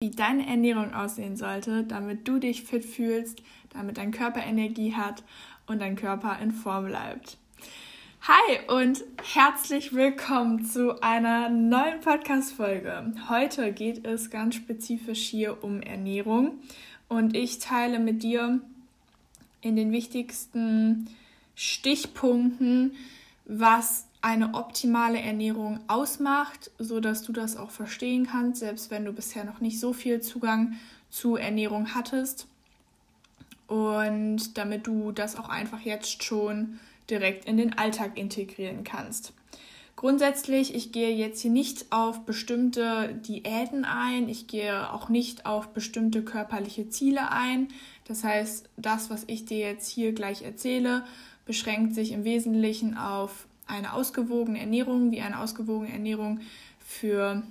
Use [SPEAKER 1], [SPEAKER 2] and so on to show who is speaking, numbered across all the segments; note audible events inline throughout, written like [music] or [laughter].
[SPEAKER 1] wie deine Ernährung aussehen sollte, damit du dich fit fühlst, damit dein Körper Energie hat und dein Körper in Form bleibt. Hi und herzlich willkommen zu einer neuen Podcast-Folge. Heute geht es ganz spezifisch hier um Ernährung und ich teile mit dir in den wichtigsten Stichpunkten, was eine optimale Ernährung ausmacht, so dass du das auch verstehen kannst, selbst wenn du bisher noch nicht so viel Zugang zu Ernährung hattest. Und damit du das auch einfach jetzt schon direkt in den Alltag integrieren kannst. Grundsätzlich, ich gehe jetzt hier nicht auf bestimmte Diäten ein, ich gehe auch nicht auf bestimmte körperliche Ziele ein. Das heißt, das, was ich dir jetzt hier gleich erzähle, beschränkt sich im Wesentlichen auf eine ausgewogene Ernährung, wie eine ausgewogene Ernährung für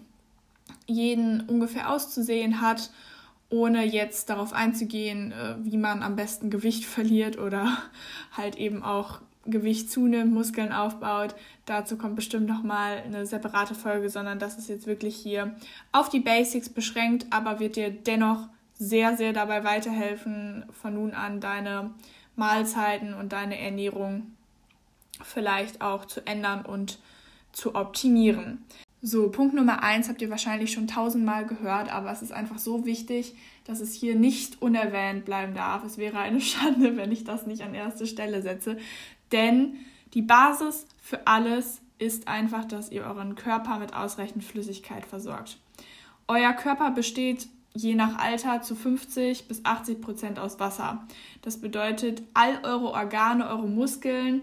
[SPEAKER 1] jeden ungefähr auszusehen hat, ohne jetzt darauf einzugehen, äh, wie man am besten Gewicht [laughs] verliert oder halt eben auch Gewicht zunimmt, Muskeln aufbaut. Dazu kommt bestimmt nochmal eine separate Folge, sondern das ist jetzt wirklich hier auf die Basics beschränkt, aber wird dir dennoch sehr, sehr dabei weiterhelfen, von nun an deine Mahlzeiten und deine Ernährung vielleicht auch zu ändern und zu optimieren. So, Punkt Nummer eins habt ihr wahrscheinlich schon tausendmal gehört, aber es ist einfach so wichtig, dass es hier nicht unerwähnt bleiben darf. Es wäre eine [laughs] Schande, wenn ich das nicht an erste Stelle setze. Denn die Basis für alles ist einfach, dass ihr euren Körper mit ausreichend Flüssigkeit versorgt. Euer Körper besteht je nach Alter zu 50 bis 80 Prozent aus Wasser. Das bedeutet, all eure Organe, eure Muskeln,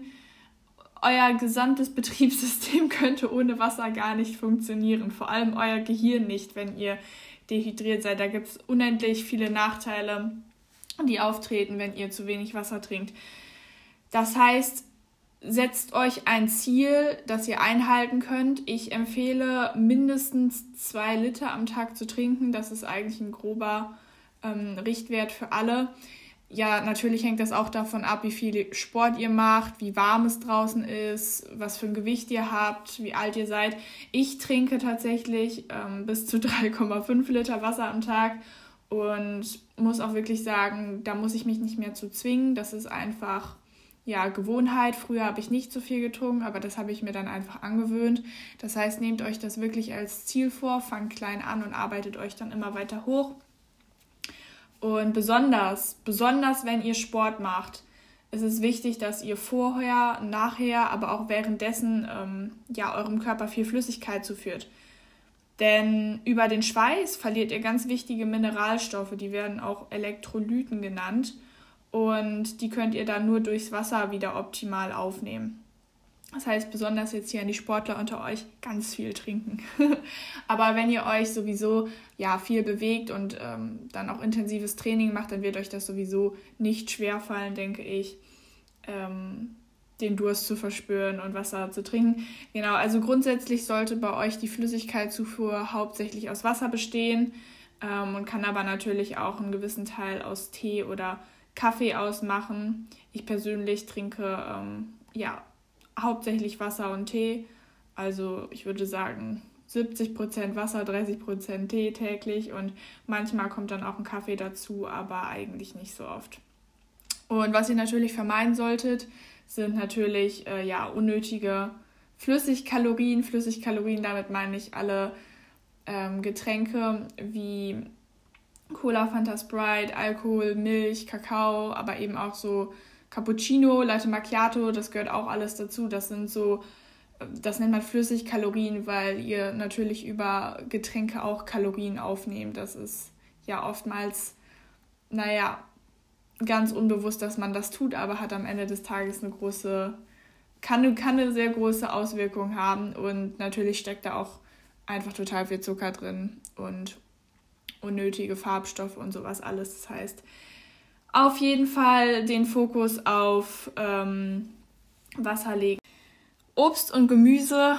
[SPEAKER 1] euer gesamtes Betriebssystem [laughs] könnte ohne Wasser gar nicht funktionieren. Vor allem euer Gehirn nicht, wenn ihr dehydriert seid. Da gibt es unendlich viele Nachteile, die auftreten, wenn ihr zu wenig Wasser trinkt. Das heißt, setzt euch ein Ziel, das ihr einhalten könnt. Ich empfehle mindestens zwei Liter am Tag zu trinken. Das ist eigentlich ein grober ähm, Richtwert für alle ja, natürlich hängt das auch davon ab, wie viel Sport ihr macht, wie warm es draußen ist, was für ein Gewicht ihr habt, wie alt ihr seid. Ich trinke tatsächlich ähm, bis zu [laughs] 3,5 Liter Wasser am Tag und muss auch wirklich sagen, da muss ich mich nicht mehr zu zwingen. Das ist einfach ja Gewohnheit. Früher habe ich nicht so viel getrunken, aber das habe ich mir dann einfach angewöhnt. Das heißt, nehmt euch das wirklich als Ziel vor, fangt klein an und arbeitet euch dann immer weiter hoch. Und besonders, besonders wenn ihr Sport macht, ist es wichtig, dass ihr vorher, nachher, aber auch währenddessen ähm, ja eurem Körper viel Flüssigkeit zuführt. Denn über den Schweiß verliert ihr ganz wichtige Mineralstoffe, die werden auch Elektrolyten genannt. Und die könnt ihr dann nur durchs Wasser wieder optimal aufnehmen. Das heißt, besonders jetzt hier an die Sportler unter euch ganz viel trinken. [laughs] Aber wenn ihr euch sowieso ja viel bewegt und ähm, dann auch intensives Training macht, dann wird euch das sowieso nicht schwer fallen, denke ich, ähm, den Durst zu verspüren und Wasser zu trinken. Genau, also grundsätzlich sollte bei euch die Flüssigkeitszufuhr hauptsächlich aus Wasser bestehen ähm, und kann aber natürlich auch einen gewissen Teil aus Tee oder Kaffee ausmachen. Ich persönlich trinke ähm, ja hauptsächlich Wasser und Tee. Also ich würde sagen 70% Wasser, 30% Tee täglich und manchmal kommt dann auch ein Kaffee dazu, aber eigentlich nicht so oft. Und was ihr natürlich vermeiden solltet, sind natürlich äh, ja unnötige Flüssigkalorien. Flüssigkalorien, damit meine ich alle ähm, Getränke wie Cola, Fanta Sprite, Alkohol, Milch, Kakao, aber eben auch so Cappuccino, Latte Macchiato, das gehört auch alles dazu. Das sind so, das nennt man Flüssigkalorien, weil ihr natürlich über Getränke auch Kalorien aufnehmt. Das ist ja oftmals, naja, ganz unbewusst, dass man das tut, aber hat am Ende des Tages eine große, kann, kann eine sehr große Auswirkung haben. Und natürlich steckt da auch einfach total viel Zucker drin und unnötige Farbstoffe und sowas alles. Das heißt, auf jeden Fall den Fokus auf ähm, Wasser legen. Obst und Gemüse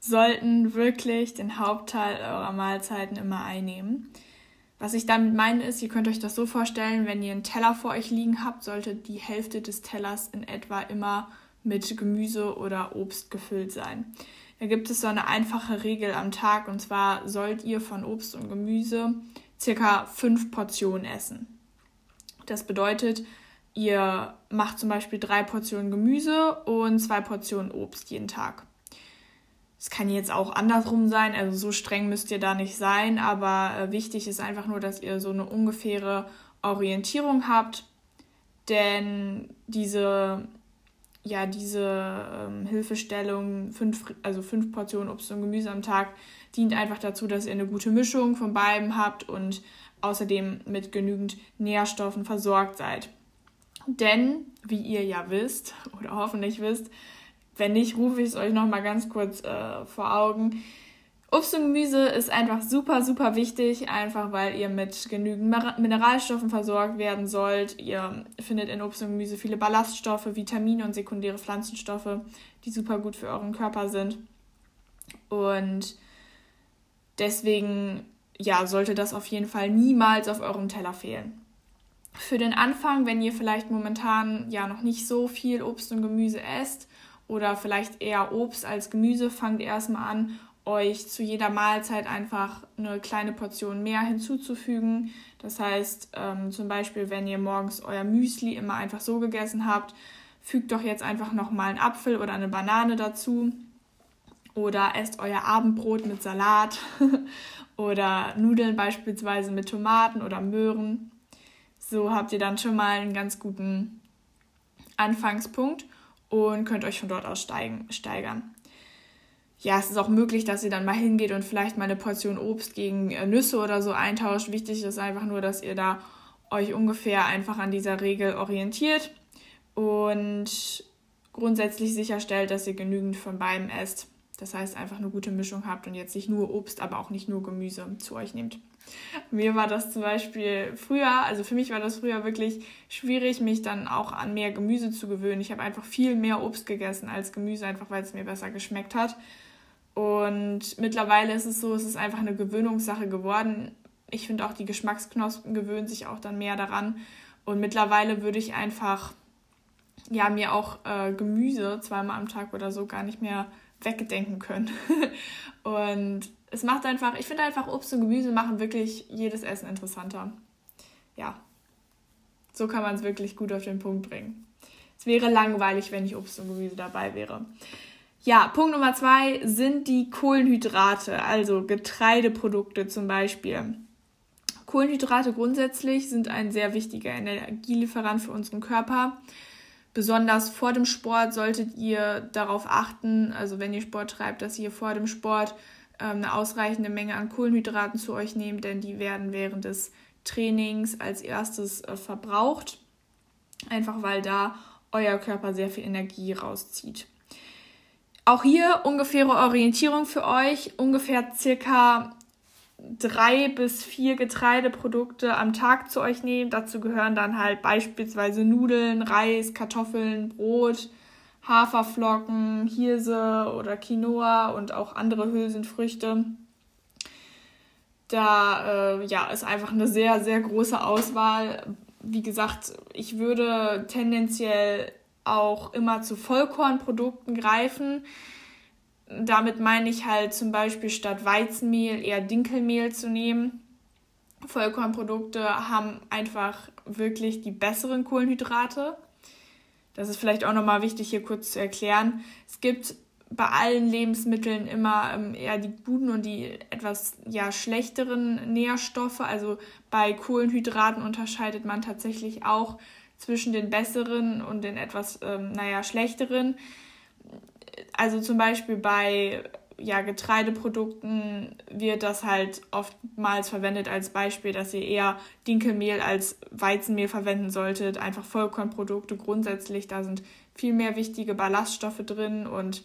[SPEAKER 1] sollten wirklich den Hauptteil eurer Mahlzeiten immer einnehmen. Was ich damit meine ist, ihr könnt euch das so vorstellen, wenn ihr einen Teller vor euch liegen habt, sollte die Hälfte des Tellers in etwa immer mit Gemüse oder Obst gefüllt sein. Da gibt es so eine einfache Regel am Tag und zwar sollt ihr von Obst und Gemüse circa fünf Portionen essen. Das bedeutet, ihr macht zum Beispiel drei Portionen Gemüse und zwei Portionen Obst jeden Tag. Es kann jetzt auch andersrum sein, also so streng müsst ihr da nicht sein, aber äh, wichtig ist einfach nur, dass ihr so eine ungefähre Orientierung habt, denn diese ja, diese ähm, Hilfestellung, fünf, also fünf Portionen Obst und Gemüse am Tag, dient einfach dazu, dass ihr eine gute Mischung von beiden habt und außerdem mit genügend Nährstoffen versorgt seid. Denn, wie ihr ja wisst [laughs] oder hoffentlich wisst, wenn nicht, rufe ich es euch nochmal ganz kurz äh, vor Augen. Obst und Gemüse ist einfach super, super wichtig, einfach weil ihr mit genügend Mineralstoffen versorgt werden sollt. Ihr findet in Obst und Gemüse viele Ballaststoffe, Vitamine und sekundäre Pflanzenstoffe, die super gut für euren Körper sind. Und deswegen, ja, sollte das auf jeden Fall niemals auf eurem Teller fehlen. Für den Anfang, wenn ihr vielleicht momentan ja noch nicht so viel Obst und Gemüse esst oder vielleicht eher Obst als Gemüse, fangt erstmal an, euch zu jeder Mahlzeit einfach eine kleine Portion mehr hinzuzufügen. Das heißt, ähm, zum Beispiel, wenn ihr morgens euer Müsli immer einfach so gegessen habt, fügt doch jetzt einfach nochmal einen Apfel oder eine Banane dazu. Oder esst euer Abendbrot mit Salat [laughs] oder Nudeln beispielsweise mit Tomaten oder Möhren. So habt ihr dann schon mal einen ganz guten Anfangspunkt und könnt euch von dort aus steigen, steigern ja, es ist auch möglich, dass ihr dann mal hingeht und vielleicht mal eine Portion Obst gegen äh, Nüsse oder so eintauscht. Wichtig ist einfach nur, dass ihr da euch ungefähr einfach an dieser Regel orientiert und grundsätzlich sicherstellt, dass ihr genügend von beidem esst. Das heißt, einfach eine gute Mischung habt und jetzt nicht nur Obst, aber auch nicht nur Gemüse zu euch nehmt. Mir war das zum Beispiel früher, also für mich war das früher wirklich schwierig, mich dann auch an mehr Gemüse zu gewöhnen. Ich habe einfach viel mehr Obst gegessen als Gemüse, einfach weil es mir besser geschmeckt hat. Und mittlerweile ist es so, es ist einfach eine Gewöhnungssache geworden. Ich finde auch, die Geschmacksknospen gewöhnen sich auch dann mehr daran. Und mittlerweile würde ich einfach, ja, mir auch äh, Gemüse zweimal am Tag oder so gar nicht mehr wegdenken können. [laughs] und es macht einfach, ich finde einfach, Obst und Gemüse machen wirklich jedes Essen interessanter. Ja, so kann man es wirklich gut auf den Punkt bringen. Es wäre langweilig, wenn nicht Obst und Gemüse dabei wäre. Ja, Punkt Nummer zwei sind die Kohlenhydrate, also Getreideprodukte zum Beispiel. Kohlenhydrate grundsätzlich sind ein sehr wichtiger Energielieferant für unseren Körper. Besonders vor dem Sport solltet ihr darauf achten, also wenn ihr Sport treibt, dass ihr vor dem Sport ähm, eine ausreichende Menge an Kohlenhydraten zu euch nehmt, denn die werden während des Trainings als erstes äh, verbraucht. Einfach weil da euer Körper sehr viel Energie rauszieht. Auch hier ungefähre Orientierung für euch. Ungefähr circa drei bis vier Getreideprodukte am Tag zu euch nehmen. Dazu gehören dann halt beispielsweise Nudeln, Reis, Kartoffeln, Brot, Haferflocken, Hirse oder Quinoa und auch andere Hülsenfrüchte. Da äh, ja, ist einfach eine sehr, sehr große Auswahl. Wie gesagt, ich würde tendenziell auch immer zu Vollkornprodukten greifen. Damit meine ich halt zum Beispiel statt Weizenmehl eher Dinkelmehl zu nehmen. Vollkornprodukte haben einfach wirklich die besseren Kohlenhydrate. Das ist vielleicht auch nochmal wichtig hier kurz zu erklären. Es gibt bei allen Lebensmitteln immer ähm, eher die guten und die etwas ja, schlechteren Nährstoffe. Also bei Kohlenhydraten unterscheidet man tatsächlich auch zwischen den besseren und den etwas, ähm, naja, schlechteren. Also zum Beispiel bei ja, Getreideprodukten wird das halt oftmals verwendet als Beispiel, dass ihr eher Dinkelmehl als Weizenmehl verwenden solltet. Einfach Vollkornprodukte grundsätzlich, da sind viel mehr wichtige Ballaststoffe drin und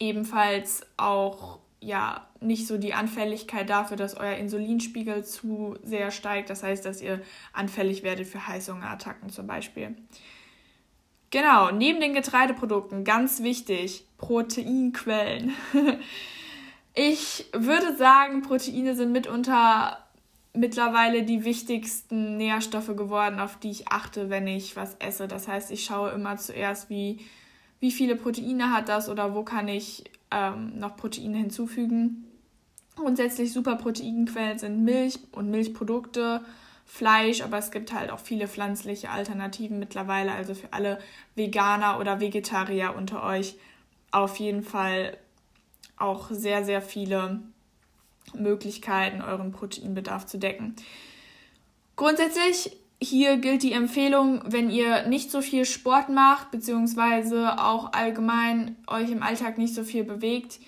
[SPEAKER 1] ebenfalls auch ja nicht so die Anfälligkeit dafür, dass euer Insulinspiegel zu sehr steigt. Das heißt, dass ihr anfällig werdet für Heißhungerattacken zum Beispiel. Genau, neben den Getreideprodukten ganz wichtig, Proteinquellen. [laughs] ich würde sagen, Proteine sind mitunter mittlerweile die wichtigsten Nährstoffe geworden, auf die ich achte, wenn ich was esse. Das heißt, ich schaue immer zuerst, wie wie viele Proteine hat das oder wo kann ich ähm, noch Proteine hinzufügen. Grundsätzlich super Proteinquellen sind Milch und Milchprodukte, Fleisch, aber es gibt halt auch viele pflanzliche Alternativen mittlerweile, also für alle Veganer oder Vegetarier unter euch auf jeden Fall auch sehr, sehr viele Möglichkeiten, euren Proteinbedarf zu decken. Grundsätzlich hier gilt die Empfehlung, wenn ihr nicht so viel Sport macht, beziehungsweise auch allgemein euch im Alltag nicht so viel bewegt,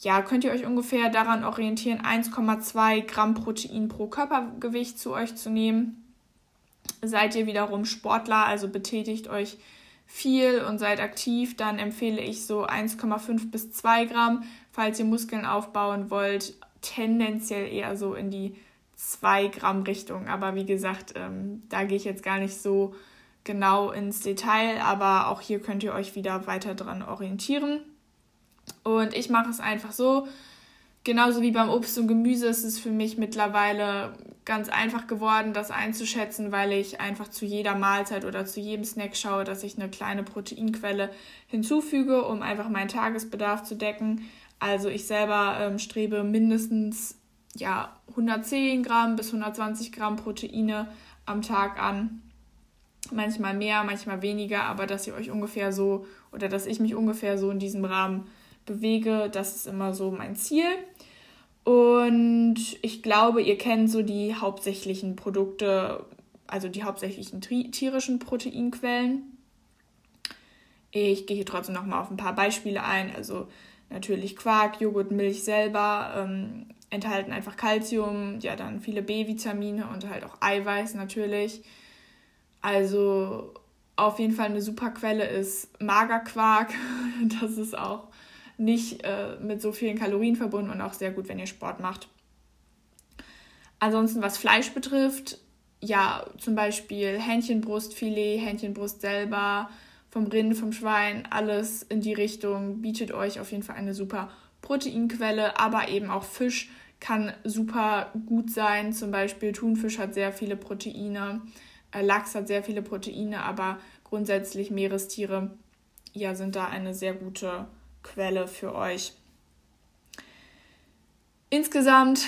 [SPEAKER 1] ja, könnt ihr euch ungefähr daran orientieren, 1,2 Gramm Protein pro Körpergewicht zu euch zu nehmen. Seid ihr wiederum Sportler, also betätigt euch viel und seid aktiv, dann empfehle ich so 1,5 bis 2 Gramm. Falls ihr Muskeln aufbauen wollt, tendenziell eher so in die 2 Gramm Richtung. Aber wie gesagt, ähm, da gehe ich jetzt gar nicht so genau ins Detail, aber auch hier könnt ihr euch wieder weiter dran orientieren. Und ich mache es einfach so, genauso wie beim Obst und Gemüse ist es für mich mittlerweile ganz einfach geworden, das einzuschätzen, weil ich einfach zu jeder Mahlzeit oder zu jedem Snack schaue, dass ich eine kleine Proteinquelle hinzufüge, um einfach meinen Tagesbedarf zu decken. Also ich selber ähm, strebe mindestens ja, 110 Gramm bis 120 Gramm Proteine am Tag an. Manchmal mehr, manchmal weniger, aber dass ihr euch ungefähr so oder dass ich mich ungefähr so in diesem Rahmen bewege, das ist immer so mein Ziel. Und ich glaube, ihr kennt so die hauptsächlichen Produkte, also die hauptsächlichen tierischen Proteinquellen. Ich gehe hier trotzdem noch mal auf ein paar Beispiele ein. Also natürlich Quark, Joghurt, Milch selber, ähm, enthalten einfach Kalzium, ja dann viele B-Vitamine und halt auch Eiweiß natürlich. Also auf jeden Fall eine super Quelle ist Magerquark. [laughs] Das ist auch nicht äh, mit so vielen Kalorien verbunden und auch sehr gut, wenn ihr Sport macht. Ansonsten, was Fleisch betrifft, ja, zum Beispiel Hähnchenbrustfilet, Hähnchenbrust selber, vom Rind, vom Schwein, alles in die Richtung bietet euch auf jeden Fall eine super Proteinquelle, aber eben auch Fisch kann super gut sein. Zum Beispiel Thunfisch hat sehr viele Proteine, äh, Lachs hat sehr viele Proteine, aber grundsätzlich Meerestiere ja, sind da eine sehr gute Quelle für euch. Insgesamt,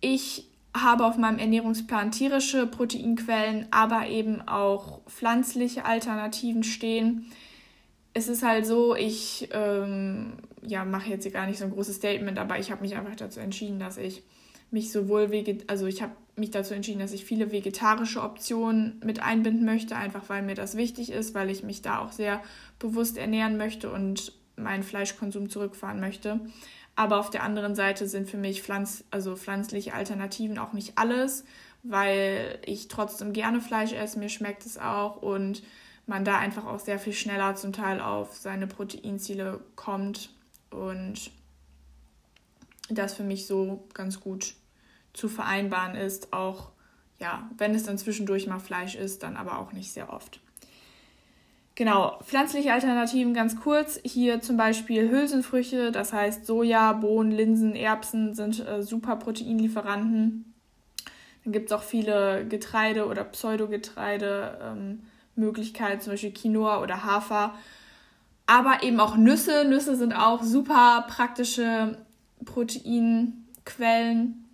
[SPEAKER 1] ich habe auf meinem Ernährungsplan tierische Proteinquellen, aber eben auch pflanzliche Alternativen stehen. Es ist halt so, ich ähm, ja, mache jetzt hier gar nicht so ein großes Statement, aber ich habe mich einfach dazu entschieden, dass ich mich sowohl also ich habe mich dazu entschieden, dass ich viele vegetarische Optionen mit einbinden möchte, einfach weil mir das wichtig ist, weil ich mich da auch sehr bewusst ernähren möchte und meinen Fleischkonsum zurückfahren möchte. Aber auf der anderen Seite sind für mich Pflanz also pflanzliche Alternativen auch nicht alles, weil ich trotzdem gerne Fleisch esse, mir schmeckt es auch und man da einfach auch sehr viel schneller zum Teil auf seine Proteinziele kommt und das für mich so ganz gut zu vereinbaren ist, auch ja, wenn es dann zwischendurch mal Fleisch ist, dann aber auch nicht sehr oft. Genau, pflanzliche Alternativen ganz kurz. Hier zum Beispiel Hülsenfrüchte, das heißt Soja, Bohnen, Linsen, Erbsen sind äh, super Proteinlieferanten. Dann gibt es auch viele Getreide- oder Pseudogetreide-Möglichkeiten, ähm, zum Beispiel Quinoa oder Hafer. Aber eben auch Nüsse. Nüsse sind auch super praktische Proteinquellen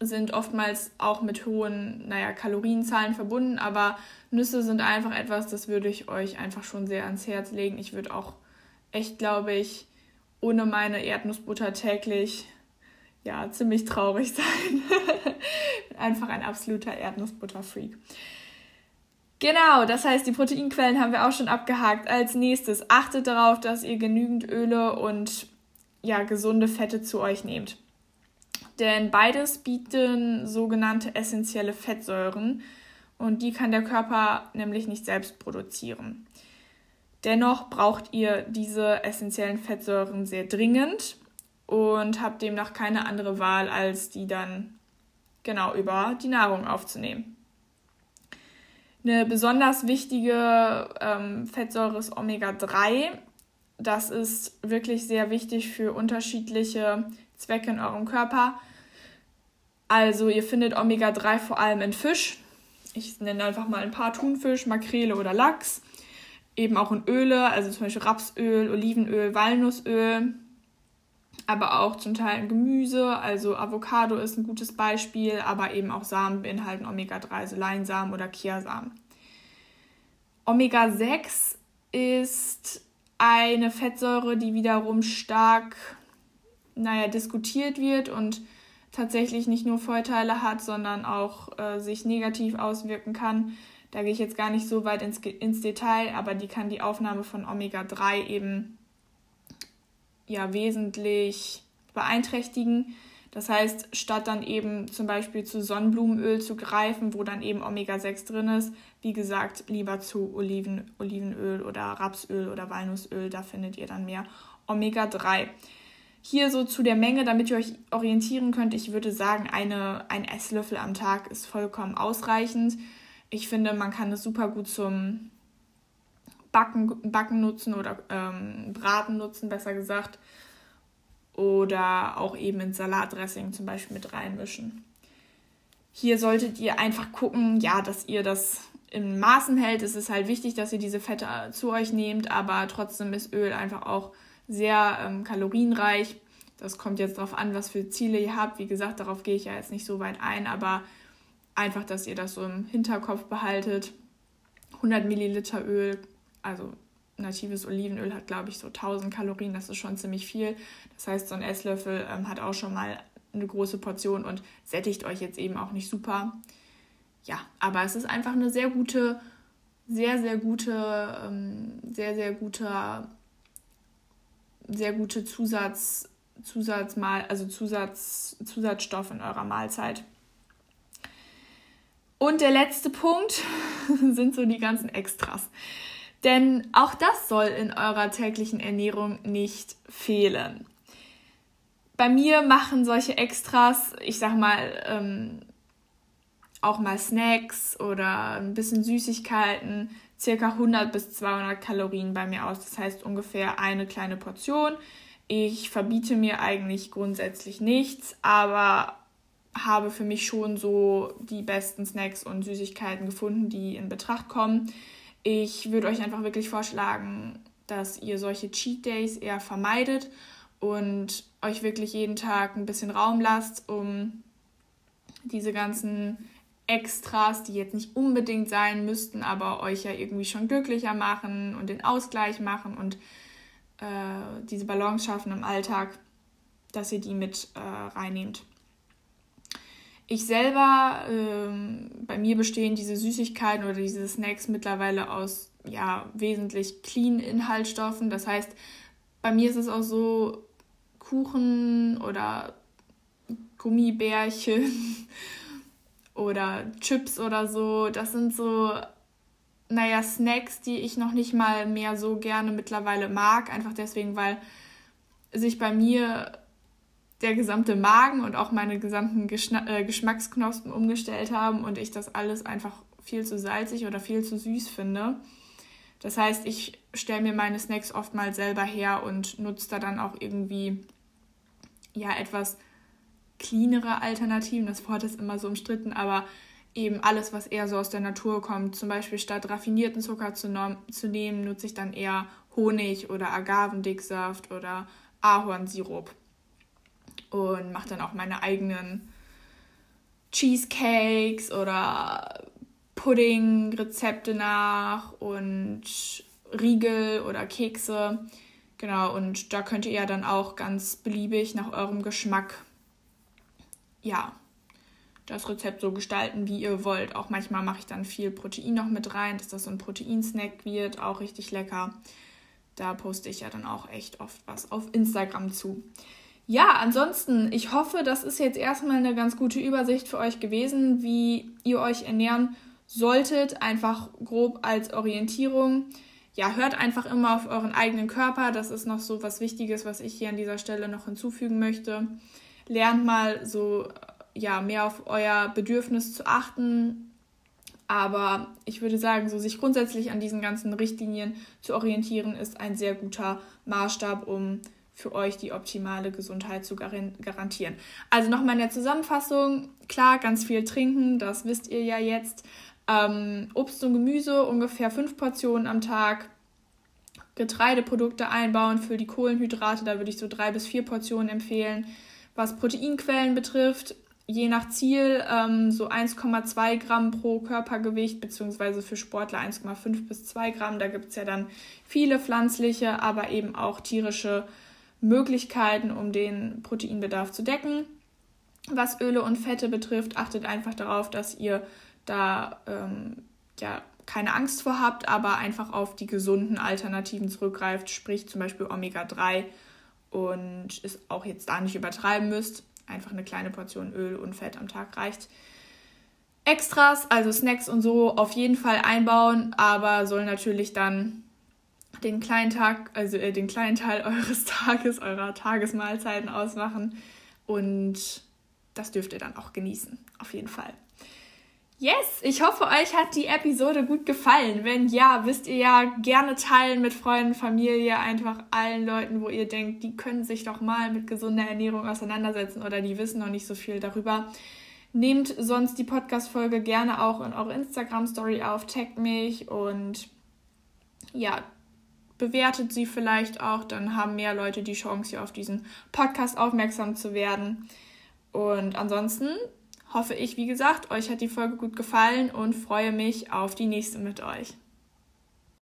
[SPEAKER 1] sind oftmals auch mit hohen, naja, Kalorienzahlen verbunden, aber Nüsse sind einfach etwas, das würde ich euch einfach schon sehr ans Herz legen. Ich würde auch echt, glaube ich, ohne meine Erdnussbutter täglich ja ziemlich traurig [laughs] sein. einfach ein absoluter Erdnussbutter-Freak. Genau, das heißt, die Proteinquellen haben wir auch schon abgehakt. Als nächstes achtet darauf, dass ihr genügend Öle und ja, gesunde Fette zu euch nehmt. Denn beides bieten sogenannte essentielle Fettsäuren und die kann der Körper nämlich nicht selbst produzieren. Dennoch braucht ihr diese essentiellen Fettsäuren sehr dringend und habt demnach keine andere Wahl, als die dann genau über die Nahrung aufzunehmen. Eine besonders wichtige ähm, Fettsäure ist Omega-3. Das ist wirklich sehr wichtig für unterschiedliche Zwecke in eurem Körper. Also ihr findet Omega-3 vor allem in Fisch. Ich nenne einfach mal ein paar Thunfisch, Makrele oder Lachs. eben auch in Öle, also zum Beispiel Rapsöl, Olivenöl, Walnussöl, aber auch zum Teil in Gemüse, also Avocado ist ein gutes Beispiel, aber eben auch Samen beinhalten Omega-3, also Leinsamen oder Chiasamen. Omega-6 ist eine Fettsäure, die wiederum stark, naja, diskutiert wird und tatsächlich nicht nur Vorteile hat, sondern auch äh, sich negativ auswirken kann. Da gehe ich jetzt gar nicht so weit ins, ins Detail, aber die kann die Aufnahme von Omega-3 eben ja wesentlich beeinträchtigen. Das heißt, statt dann eben zum Beispiel zu Sonnenblumenöl zu greifen, wo dann eben Omega-6 drin ist, wie gesagt, lieber zu Oliven, Olivenöl oder Rapsöl oder Walnussöl, da findet ihr dann mehr Omega-3. Hier so zu der Menge, damit ihr euch orientieren könnt, ich würde sagen, eine, ein Esslöffel am Tag ist vollkommen ausreichend. Ich finde, man kann es super gut zum Backen, Backen nutzen oder ähm, Braten nutzen, besser gesagt oder auch eben in Salatdressing zum Beispiel mit reinmischen. Hier solltet ihr einfach gucken, ja, dass ihr das in Maßen hält. Es ist halt wichtig, dass ihr diese Fette zu euch nehmt, aber trotzdem ist Öl einfach auch sehr ähm, kalorienreich. Das kommt jetzt darauf an, was für Ziele ihr habt. Wie gesagt, darauf gehe ich ja jetzt nicht so weit ein, aber einfach, dass ihr das so im Hinterkopf behaltet. 100 Milliliter Öl, also natives Olivenöl hat, glaube ich, so 1000 Kalorien. Das ist schon ziemlich viel. Das heißt, so ein Esslöffel ähm, hat auch schon mal eine große Portion und sättigt euch jetzt eben auch nicht super. Ja, aber es ist einfach eine sehr gute, sehr, sehr gute, ähm, sehr, sehr guter, sehr gute Zusatz, Zusatzmal, also Zusatz, Zusatzstoff in eurer Mahlzeit. Und der letzte Punkt [laughs] sind so die ganzen Extras. Denn auch das soll in eurer täglichen Ernährung nicht fehlen. Bei mir machen solche Extras, ich sag mal, ähm, auch mal Snacks oder ein bisschen Süßigkeiten, circa 100 bis 200 Kalorien bei mir aus. Das heißt ungefähr eine kleine Portion. Ich verbiete mir eigentlich grundsätzlich nichts, aber habe für mich schon so die besten Snacks und Süßigkeiten gefunden, die in Betracht kommen. Ich würde euch einfach wirklich vorschlagen, dass ihr solche Cheat Days eher vermeidet und euch wirklich jeden Tag ein bisschen Raum lasst, um diese ganzen Extras, die jetzt nicht unbedingt sein müssten, aber euch ja irgendwie schon glücklicher machen und den Ausgleich machen und äh, diese Balance schaffen im Alltag, dass ihr die mit äh, reinnehmt. Ich selber, ähm, bei mir bestehen diese Süßigkeiten oder diese Snacks mittlerweile aus ja wesentlich clean Inhaltsstoffen. Das heißt, bei mir ist es auch so Kuchen oder Gummibärchen oder Chips oder so. Das sind so, naja, Snacks, die ich noch nicht mal mehr so gerne mittlerweile mag. Einfach deswegen, weil sich bei mir der gesamte Magen und auch meine gesamten Geschna äh, Geschmacksknospen umgestellt haben und ich das alles einfach viel zu salzig oder viel zu süß finde. Das heißt, ich stelle mir meine Snacks oft mal selber her und nutze da dann auch irgendwie ja etwas cleanere Alternativen. Das Wort ist immer so umstritten, aber eben alles, was eher so aus der Natur kommt. Zum Beispiel statt raffinierten Zucker zu, zu nehmen, nutze ich dann eher Honig oder Agavendicksaft oder Ahornsirup und mache dann auch meine eigenen Cheesecakes oder Pudding-Rezepte nach und Riegel oder Kekse. Genau, und da könnt ihr ja dann auch ganz beliebig nach eurem Geschmack, ja, das Rezept so gestalten, wie ihr wollt. Auch manchmal mache ich dann viel Protein noch mit rein, dass das so ein Proteinsnack wird, auch richtig lecker. Da poste ich ja dann auch echt oft was auf Instagram zu. Ja, ansonsten, ich hoffe, das ist jetzt erstmal eine ganz gute Übersicht für euch gewesen, wie ihr euch ernähren solltet, einfach grob als Orientierung. Ja, hört einfach immer auf euren eigenen Körper. Das ist noch so was Wichtiges, was ich hier an dieser Stelle noch hinzufügen möchte. Lernt mal so ja mehr auf euer Bedürfnis zu achten. Aber ich würde sagen, so sich grundsätzlich an diesen ganzen Richtlinien zu orientieren, ist ein sehr guter Maßstab, um für euch die optimale Gesundheit zu garantieren. Also nochmal in der Zusammenfassung, klar, ganz viel trinken, das wisst ihr ja jetzt. Ähm, Obst und Gemüse, ungefähr fünf Portionen am Tag. Getreideprodukte einbauen für die Kohlenhydrate. Da würde ich so drei bis vier Portionen empfehlen. Was Proteinquellen betrifft, je nach Ziel ähm, so 1,2 Gramm pro Körpergewicht, beziehungsweise für Sportler 1,5 bis 2 Gramm. Da gibt es ja dann viele pflanzliche, aber eben auch tierische Möglichkeiten, um den Proteinbedarf zu decken. Was Öle und Fette betrifft, achtet einfach darauf, dass ihr da ähm, ja keine Angst vor habt, aber einfach auf die gesunden Alternativen zurückgreift, sprich zum Beispiel Omega-3 und es auch jetzt da nicht übertreiben müsst einfach eine kleine Portion Öl und Fett am Tag reicht. Extras, also Snacks und so, auf jeden Fall einbauen, aber soll natürlich dann den kleinen Tag, also äh, den kleinen Teil [laughs] eures Tages, eurer Tagesmahlzeiten ausmachen und das dürft ihr dann auch genießen, auf jeden Fall. Yes, ich hoffe, euch hat die Episode gut gefallen. Wenn ja, wisst ihr ja, gerne teilen mit Freunden, Familie, einfach allen Leuten, wo ihr denkt, die können sich doch mal mit gesunder Ernährung auseinandersetzen oder die wissen noch nicht so viel darüber. Nehmt sonst die Podcast-Folge gerne auch in eure Instagram-Story auf, taggt mich und ja, bewertet sie vielleicht auch. Dann haben mehr Leute die Chance, hier auf diesen Podcast aufmerksam zu werden. Und ansonsten hoffe ich, wie gesagt, euch hat die Folge gut gefallen und freue mich auf die nächste mit euch.